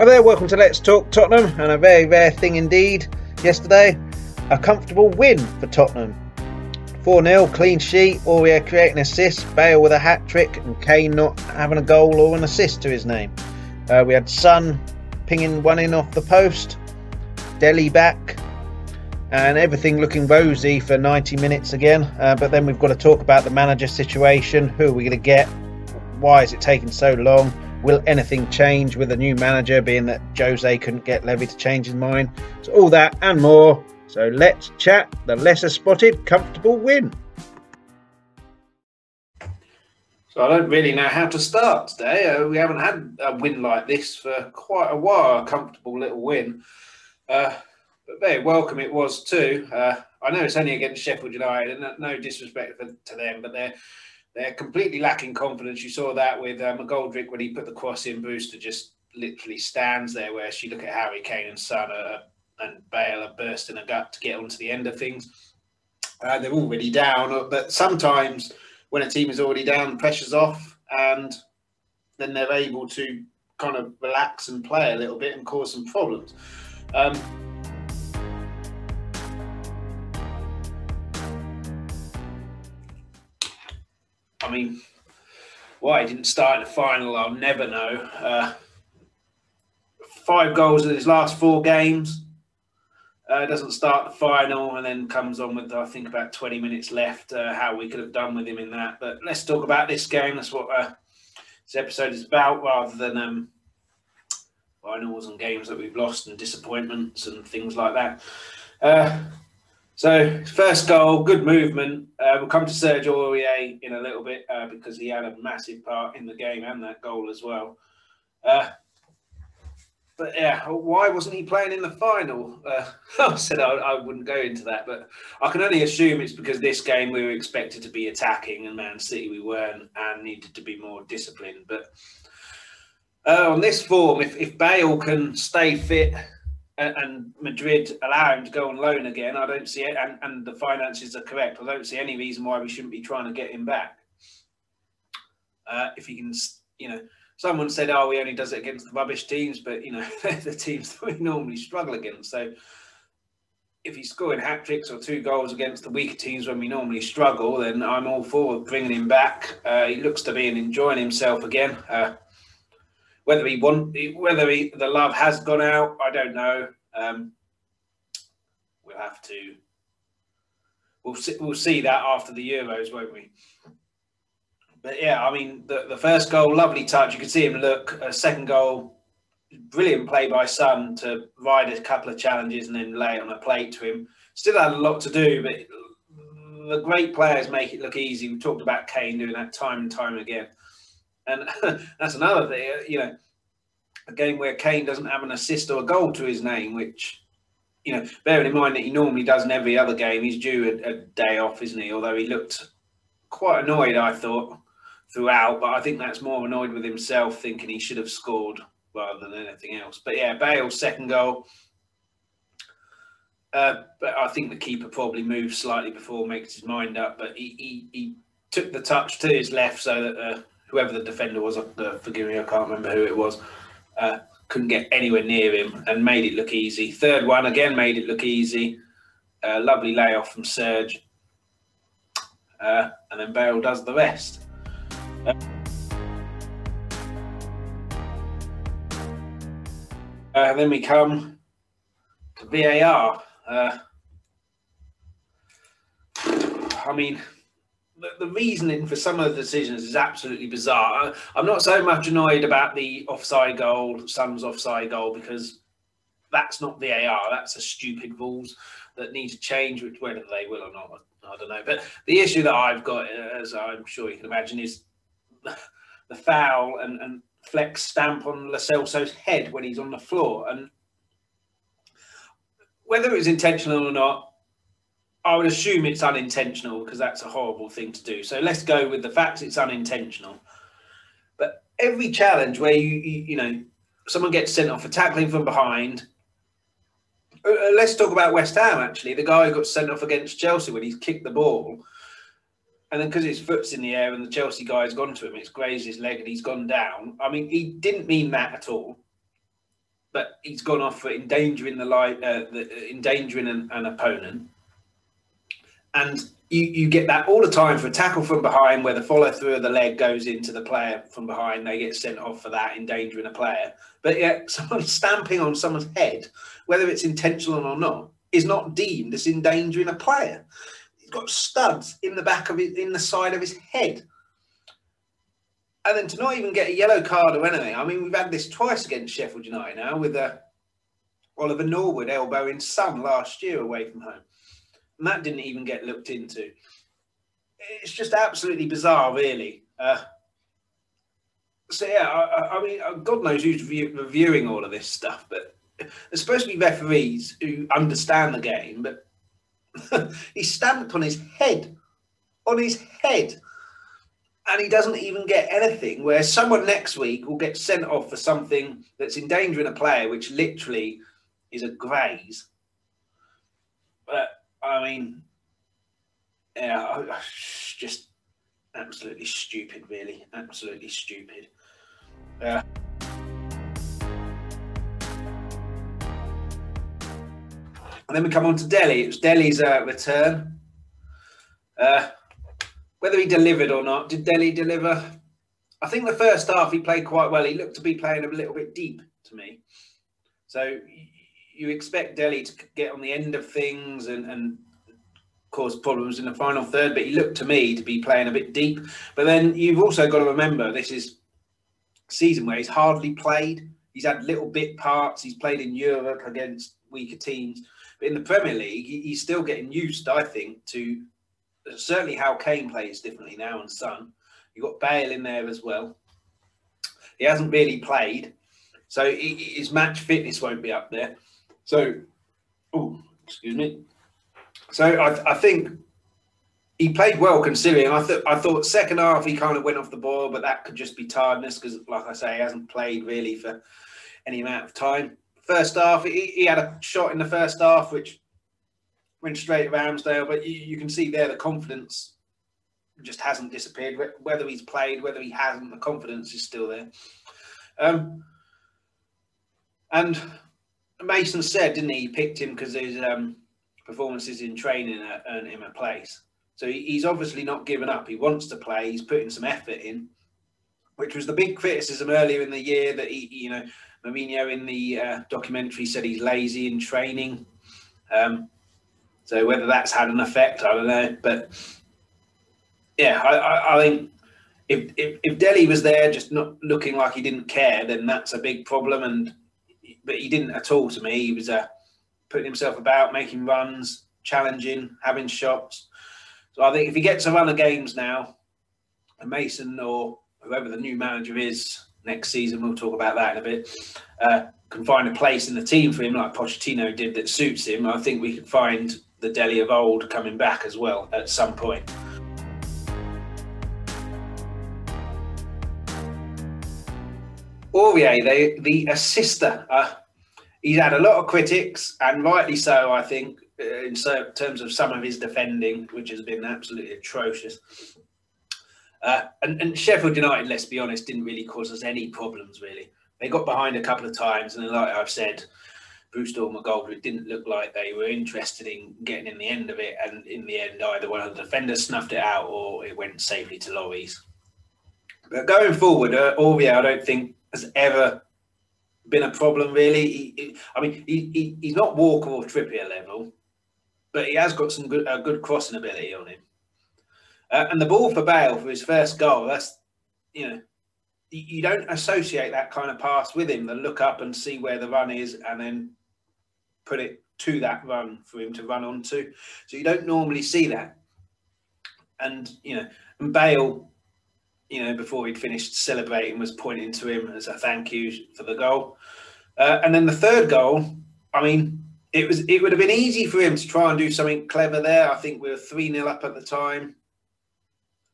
Hi there, welcome to Let's Talk Tottenham, and a very rare thing indeed yesterday a comfortable win for Tottenham. 4 0, clean sheet, Aurier creating assists, Bale with a hat trick, and Kane not having a goal or an assist to his name. Uh, we had Son pinging one in off the post, Dele back, and everything looking rosy for 90 minutes again. Uh, but then we've got to talk about the manager situation who are we going to get? Why is it taking so long? Will anything change with a new manager, being that Jose couldn't get Levy to change his mind? So, all that and more. So, let's chat the lesser spotted, comfortable win. So, I don't really know how to start today. Uh, we haven't had a win like this for quite a while, a comfortable little win. Uh, but very welcome it was too. Uh, I know it's only against Sheffield United, and no disrespect to them, but they're they're completely lacking confidence. You saw that with uh, McGoldrick when he put the cross in. Brewster just literally stands there. Where she look at Harry Kane and Son and Bale are bursting a gut to get onto the end of things. Uh, they're already down, but sometimes when a team is already down, pressure's off, and then they're able to kind of relax and play a little bit and cause some problems. Um, I mean, why he didn't start in the final, I'll never know. Uh, five goals in his last four games. Uh, doesn't start the final and then comes on with, I think, about 20 minutes left. Uh, how we could have done with him in that. But let's talk about this game. That's what uh, this episode is about rather than um, finals and games that we've lost and disappointments and things like that. So first goal, good movement. Uh, we'll come to Serge Aurier in a little bit uh, because he had a massive part in the game and that goal as well. Uh, but yeah, why wasn't he playing in the final? Uh, I said I, I, wouldn't go into that, but I can only assume it's because this game we were expected to be attacking and Man City we weren't and needed to be more disciplined. But uh, on this form, if, if Bale can stay fit and Madrid allow him to go on loan again, I don't see it, and, and the finances are correct. I don't see any reason why we shouldn't be trying to get him back. Uh, if he can, you know, someone said, "Oh, he only does it against the rubbish teams," but you know, they're the teams that we normally struggle against. So, if he's scoring hat tricks or two goals against the weaker teams when we normally struggle, then I'm all for bringing him back. Uh, he looks to be enjoying himself again. Uh, whether he want, whether he, the love has gone out, I don't know. Um, we'll have to. We'll see, we'll see that after the Euros, won't we? But yeah, I mean, the, the first goal, lovely touch. You could see him look. A second goal, brilliant play by Son to ride a couple of challenges and then lay on a plate to him. Still had a lot to do, but the great players make it look easy. We talked about Kane doing that time and time again. And that's another thing, you know, a game where Kane doesn't have an assist or a goal to his name, which, you know, bearing in mind that he normally does in every other game, he's due a, a day off, isn't he? Although he looked quite annoyed, I thought, throughout, but I think that's more annoyed with himself, thinking he should have scored rather than anything else. But yeah, Bale's second goal. Uh, but I think the keeper probably moved slightly before makes his mind up. But he, he, he took the touch to his left so that uh, whoever the defender was, forgive me, I can't remember who it was, uh, couldn't get anywhere near him and made it look easy. Third one again made it look easy. Uh, lovely layoff from Serge, uh, and then Bale does the rest. Uh, uh then we come to VAR. Uh, I mean, the, reasoning for some of the decisions is absolutely bizarre. I'm not so much annoyed about the offside goal, Son's offside goal, because that's not the AR. That's a stupid rules that need to change, which whether they will or not, I don't know. But the issue that I've got, as I'm sure you can imagine, is the foul and, and Fleck's stamp on Lo Celso's head when he's on the floor. And whether it was intentional or not, I would assume it's unintentional because that's a horrible thing to do. So let's go with the facts it's unintentional. But every challenge where you, you, you know, someone gets sent off for tackling from behind. Uh, uh let's talk about West Ham actually. The guy who got sent off against Chelsea when he's kicked the ball. And then because his foot's in the air and the Chelsea guy's gone to him, it's grazed his leg and he's gone down. I mean, he didn't mean that at all. but he's gone off for endangering the life, uh, the, endangering an, an opponent. And you, you get that all the time for a tackle from behind where the follow through of the leg goes into the player from behind. They get sent off for that, endangering a player. But yet, someone stamping on someone's head, whether it's intentional or not, is not deemed as endangering a player. He's got studs in the back of his, in the side of his head. And then to not even get a yellow card or anything. I mean, we've had this twice against Sheffield United now with uh, Oliver Norwood elbowing Son last year away from home. And that didn't even get looked into. It's just absolutely bizarre, really. Uh, so yeah, I, I, mean, uh, God knows who's reviewing all of this stuff, but there's supposed to be referees who understand the game, but he's stamped on his head, on his head, and he doesn't even get anything. Where someone next week will get sent off for something that's endangering a player, which literally is a graze. But I mean, yeah, just absolutely stupid, really, absolutely stupid. Yeah. And then we come on to Dele. It was Dele's uh, return. Uh, whether he delivered or not, did Delhi deliver? I think the first half he played quite well. He looked to be playing a little bit deep to me. So you expect Dele to get on the end of things and, and cause problems in the final third, but he looked to me to be playing a bit deep. But then you've also got to remember this is season where he's hardly played. He's had little bit parts. He's played in Europe against weaker teams. But in the Premier League, he's still getting used, I think, to certainly how Kane plays differently now and Son. You've got Bale in there as well. He hasn't really played, so his match fitness won't be up there. So, oh, excuse me. So I, I think he played well considering. I thought I thought second half he kind of went off the ball, but that could just be tiredness because, like I say, he hasn't played really for any amount of time. First half, he, he had a shot in the first half which went straight to Ramsdale, but you, you can see there the confidence just hasn't disappeared. Whether he's played, whether he hasn't, the confidence is still there. Um, and Mason said, didn't he? He picked him because his um, performances in training earned him a place. So he's obviously not given up. He wants to play. He's putting some effort in, which was the big criticism earlier in the year that he, you know, Mourinho in the uh, documentary said he's lazy in training. Um, so whether that's had an effect, I don't know. But yeah, I, I, I think if, if, if Dele was there just not looking like he didn't care, then that's a big problem. And but he didn't at all to me. He was uh, putting himself about, making runs, challenging, having shots. So I think if he gets a run of games now, and Mason or whoever the new manager is next season, we'll talk about that in a bit, uh, can find a place in the team for him like Pochettino did that suits him, I think we could find the Dele of old coming back as well at some point. Aurier, the, the assister, uh, he's had a lot of critics, and rightly so, I think, uh, in terms of some of his defending, which has been absolutely atrocious. Uh, and, and, Sheffield United, let's be honest, didn't really cause us any problems, really. They got behind a couple of times, and like I've said, Bruce or McGoldrick didn't look like they were interested in getting in the end of it. And in the end, either one of the defenders snuffed it out or it went safely to Lloris. But going forward, uh, Aurier, I don't think has ever been a problem, really. He, he, I mean, he, he's not Walker or Trippier level, but he has got some good, uh, good crossing ability on him. Uh, and the ball for Bale for his first goal, that's, you know, you don't associate that kind of pass with him, the look up and see where the run is and then put it to that run for him to run onto. So you don't normally see that. And, you know, and Bale, you know, before he'd finished celebrating, was pointing to him as a thank you for the goal. Uh, and then the third goal, I mean, it was it would have been easy for him to try and do something clever there. I think we were 3 0 up at the time.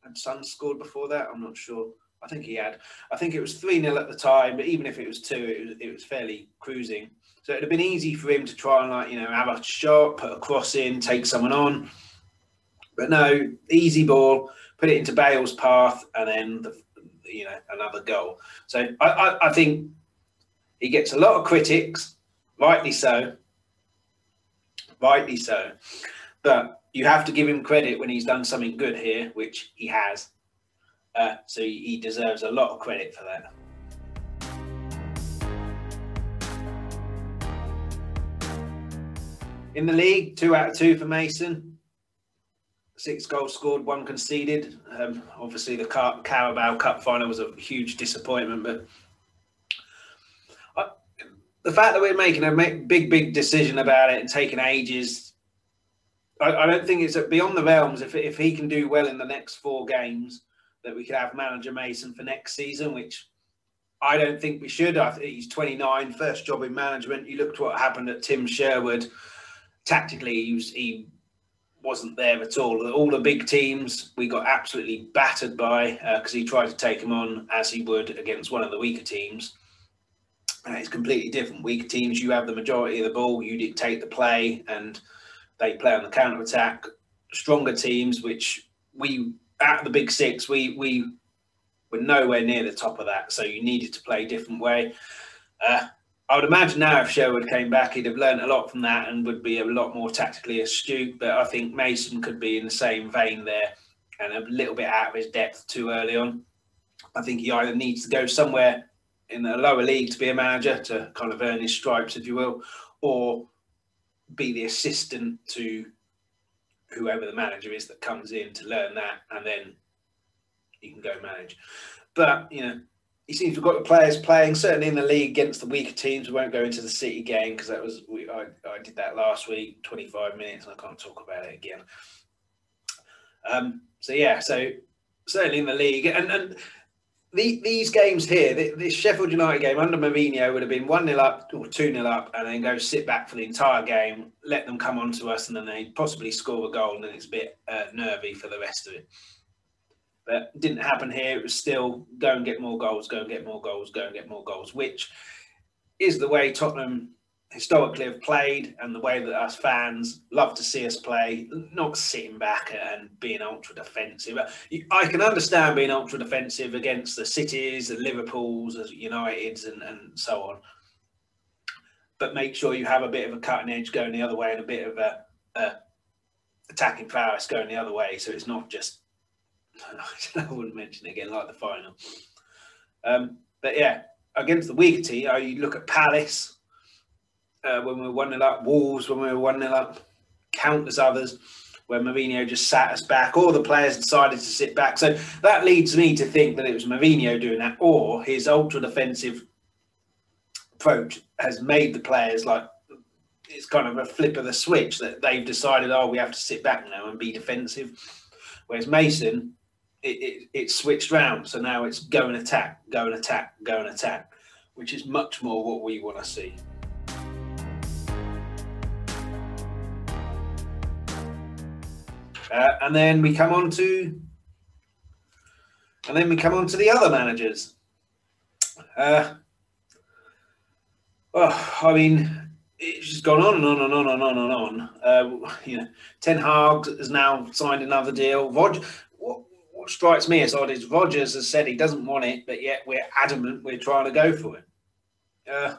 And Son scored before that. I'm not sure. I think he had. I think it was 3 0 at the time, but even if it was two, it was, it was fairly cruising. So it'd have been easy for him to try and, like, you know, have a shot, put a cross in, take someone on. But no, easy ball, put it into Bale's path, and then, the, you know, another goal. So I, I, I think he gets a lot of critics, rightly so, rightly so. But you have to give him credit when he's done something good here, which he has. Uh, so he deserves a lot of credit for that. In the league, two out of two for Mason. Six goals scored, one conceded. Um, obviously, the Car- Carabao Cup final was a huge disappointment, but I, the fact that we're making a big, big decision about it and taking ages, I, I don't think it's beyond the realms. If if he can do well in the next four games, that we could have manager Mason for next season, which I don't think we should. I think he's 29, first job in management. You looked what happened at Tim Sherwood tactically he, was, he wasn't there at all. All the big teams we got absolutely battered by because uh, he tried to take them on as he would against one of the weaker teams. And it's completely different. Weaker teams, you have the majority of the ball, you dictate the play, and they play on the counter attack. Stronger teams, which we at the big six, we we were nowhere near the top of that. So you needed to play a different way. Uh, I would imagine now if Sherwood came back, he'd have learned a lot from that and would be a lot more tactically astute. But I think Mason could be in the same vein there and a little bit out of his depth too early on. I think he either needs to go somewhere in a lower league to be a manager to kind of earn his stripes, if you will, or be the assistant to whoever the manager is that comes in to learn that and then you can go manage. But, you know, he seems to have got the players playing certainly in the league against the weaker teams. We won't go into the City game because that was we, I, I did that last week, 25 minutes, and I can't talk about it again. Um, so yeah, so certainly in the league, and and the, these games here, this Sheffield United game under Mourinho would have been one 0 up or two 0 up, and then go sit back for the entire game, let them come on to us, and then they possibly score a goal, and then it's a bit uh, nervy for the rest of it. But didn't happen here. It was still go and get more goals, go and get more goals, go and get more goals, which is the way Tottenham historically have played and the way that us fans love to see us play, not sitting back and being ultra defensive. I can understand being ultra defensive against the cities, the Liverpools, the Uniteds, and, and so on. But make sure you have a bit of a cutting edge going the other way and a bit of a, a attacking prowess going the other way. So it's not just I wouldn't mention it again, like the final. Um, but yeah, against the weaker team, you look at Palace uh, when we were 1 0 up, Wolves when we were 1 0 up, countless others where Mourinho just sat us back, or the players decided to sit back. So that leads me to think that it was Mourinho doing that, or his ultra defensive approach has made the players like it's kind of a flip of the switch that they've decided, oh, we have to sit back now and be defensive. Whereas Mason it, it, it switched round. So now it's go and attack, go and attack, go and attack, which is much more what we want to see. Uh, and then we come on to, and then we come on to the other managers. Uh, oh, I mean, it's just gone on and on and on and on and on. Uh, you know, Ten Hag has now signed another deal. Rod, what strikes me as odd is Rodgers has said he doesn't want it, but yet we're adamant we're trying to go for it. Uh,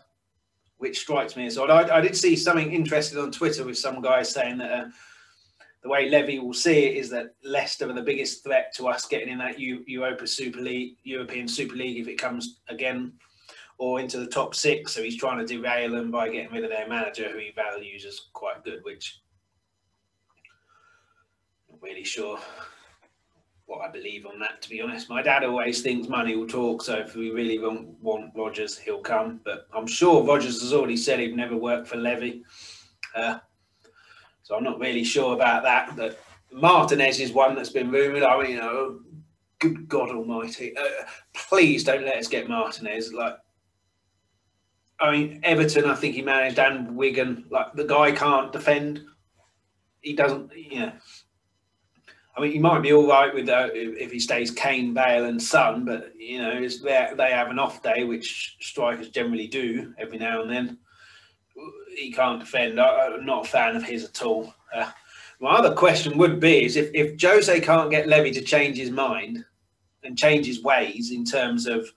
which strikes me as odd. I, I, did see something interesting on Twitter with some guy saying that uh, the way Levy will see it is that Leicester are the biggest threat to us getting in that U- Europa Super League, European Super League, if it comes again, or into the top six. So he's trying to derail them by getting rid of their manager, who he values as quite good. Which, not really sure what I believe on that, to be honest. My dad always thinks money will talk, so if we really want, want Rodgers, he'll come. But I'm sure Rodgers has already said he'd never work for Levy. Uh, so I'm not really sure about that. But Martinez is one that's been rumoured. I mean, you know, good God Almighty, uh, please don't let us get Martinez. Like, I mean, Everton, I think he managed, and Wigan. Like, the guy can't defend. He doesn't, you know I mean, he might be all right with uh, if he stays Kane, Bale, and Son, but you know, they have an off day, which strikers generally do every now and then. He can't defend. I, am not a fan of his at all. Uh, my other question would be: is if, if Jose can't get Levy to change his mind and change his ways in terms of,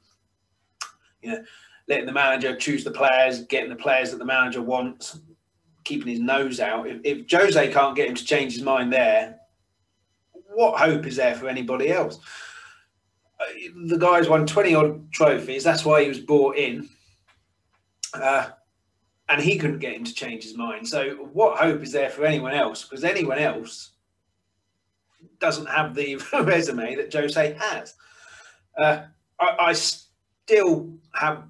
you know, letting the manager choose the players, getting the players that the manager wants, keeping his nose out. If, if Jose can't get him to change his mind there, what hope is there for anybody else? Uh, the guy's won 20 odd trophies. That's why he was brought in. Uh, and he couldn't get him to change his mind. So, what hope is there for anyone else? Because anyone else doesn't have the resume that Jose has. Uh, I, I still have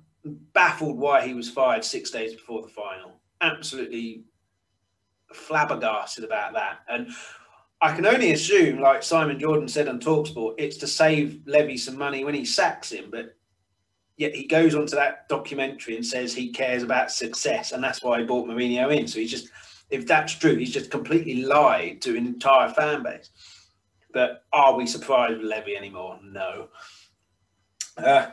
baffled why he was fired six days before the final. Absolutely flabbergasted about that. And I can only assume, like Simon Jordan said on Talksport, it's to save Levy some money when he sacks him. But yet he goes onto that documentary and says he cares about success, and that's why he brought Mourinho in. So he's just, if that's true, he's just completely lied to an entire fan base. But are we surprised with Levy anymore? No. Uh,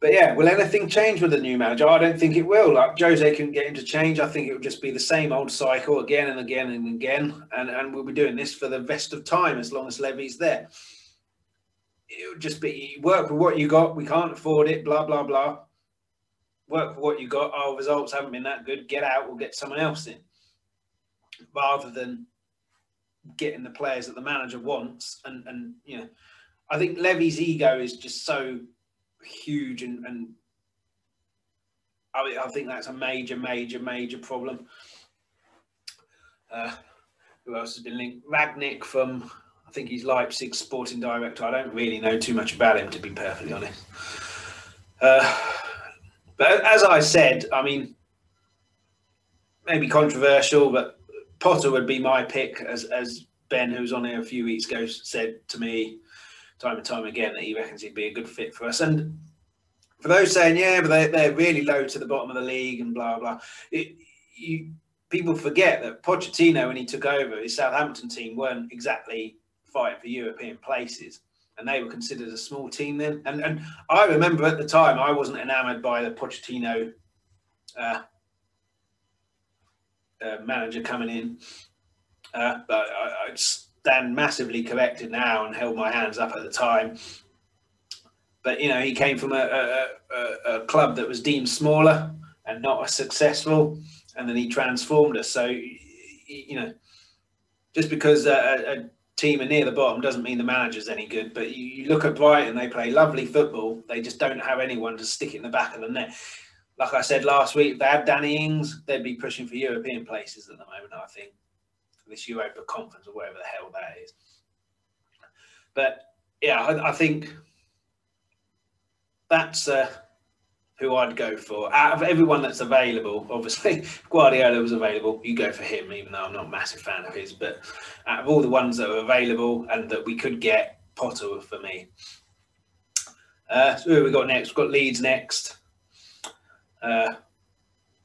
but yeah, will anything change with the new manager? I don't think it will. Like Jose can get him to change. I think it will just be the same old cycle again and again and again. And, and we'll be doing this for the rest of time as long as Levy's there. It would just be work with what you got. We can't afford it, blah, blah, blah. Work with what you got. Our results haven't been that good. Get out, we'll get someone else in. Rather than getting the players that the manager wants. And, and you know, I think Levy's ego is just so huge and, and I, I think that's a major, major, major problem. Uh, who else has been linked? Rangnick from, I think he's Leipzig sporting director. I don't really know too much about him, to be perfectly honest. Uh, but as I said, I mean, maybe controversial, but Potter would be my pick, as, as Ben, who was on here a few weeks ago, said to me time and time again that he reckons he'd be a good fit for us. And for those saying, yeah, but they're, they're really low to the bottom of the league and blah, blah, it, you, people forget that Pochettino, when he took over, his Southampton team weren't exactly fighting for European places. And they were considered a small team then. And, and I remember at the time, I wasn't enamoured by the Pochettino uh, uh, manager coming in. Uh, but I, I stand massively corrected now and held my hands up at the time. But you know, he came from a, a, a, a club that was deemed smaller and not as successful, and then he transformed us. So you know, just because a, a team are near the bottom doesn't mean the manager's any good. But you, you, look at Brighton; they play lovely football. They just don't have anyone to stick it in the back of the net. Like I said last week, if they had Danny Ings, they'd be pushing for European places at the moment. I think this Europa Conference or whatever the hell that is. But yeah, I, I think that's uh, who I'd go for. Out of everyone that's available, obviously Guardiola was available. You go for him, even though I'm not a massive fan of his. But out of all the ones that are available and that we could get, Potter for me. Uh, so who we got next? We've got Leeds next. Uh,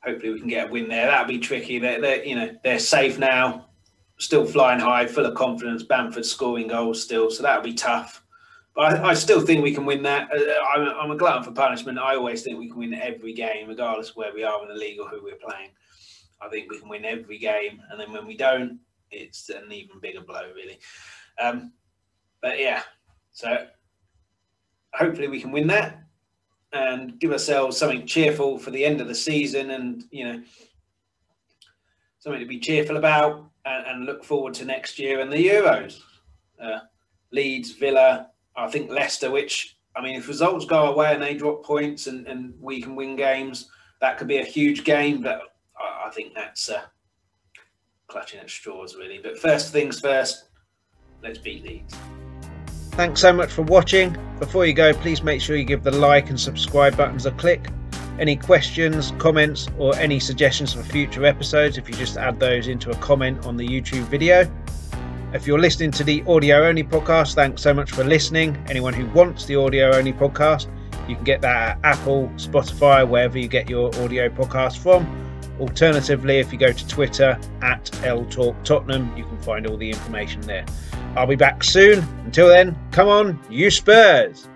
hopefully we can get a win there. That'll be tricky. They're, they're you know they're safe now still flying high, full of confidence. Bamford scoring goals still, so that'll be tough. But I, I still think we can win that. Uh, I'm, I'm, a glutton for punishment. I always think we can win every game, regardless of where we are in the league or who we're playing. I think we can win every game, and then when we don't, it's an even bigger blow, really. Um, but yeah, so hopefully we can win that and give ourselves something cheerful for the end of the season, and you know, something to be cheerful about and, and look forward to next year and the Euros. Uh, Leeds, Villa, I think Leicester, which, I mean, if results go away and they drop points and, and we can win games, that could be a huge game, but I, I think that's uh, clutching at straws, really. But first things first, let's beat Leeds. Thanks so much for watching. Before you go, please make sure you give the like and subscribe buttons a click any questions, comments, or any suggestions for future episodes, if you just add those into a comment on the YouTube video. If you're listening to the audio only podcast, thanks so much for listening. Anyone who wants the audio only podcast, you can get that at Apple, Spotify, wherever you get your audio podcast from. Alternatively, if you go to Twitter at L Talk Tottenham, you can find all the information there. I'll be back soon. Until then, come on, you Spurs!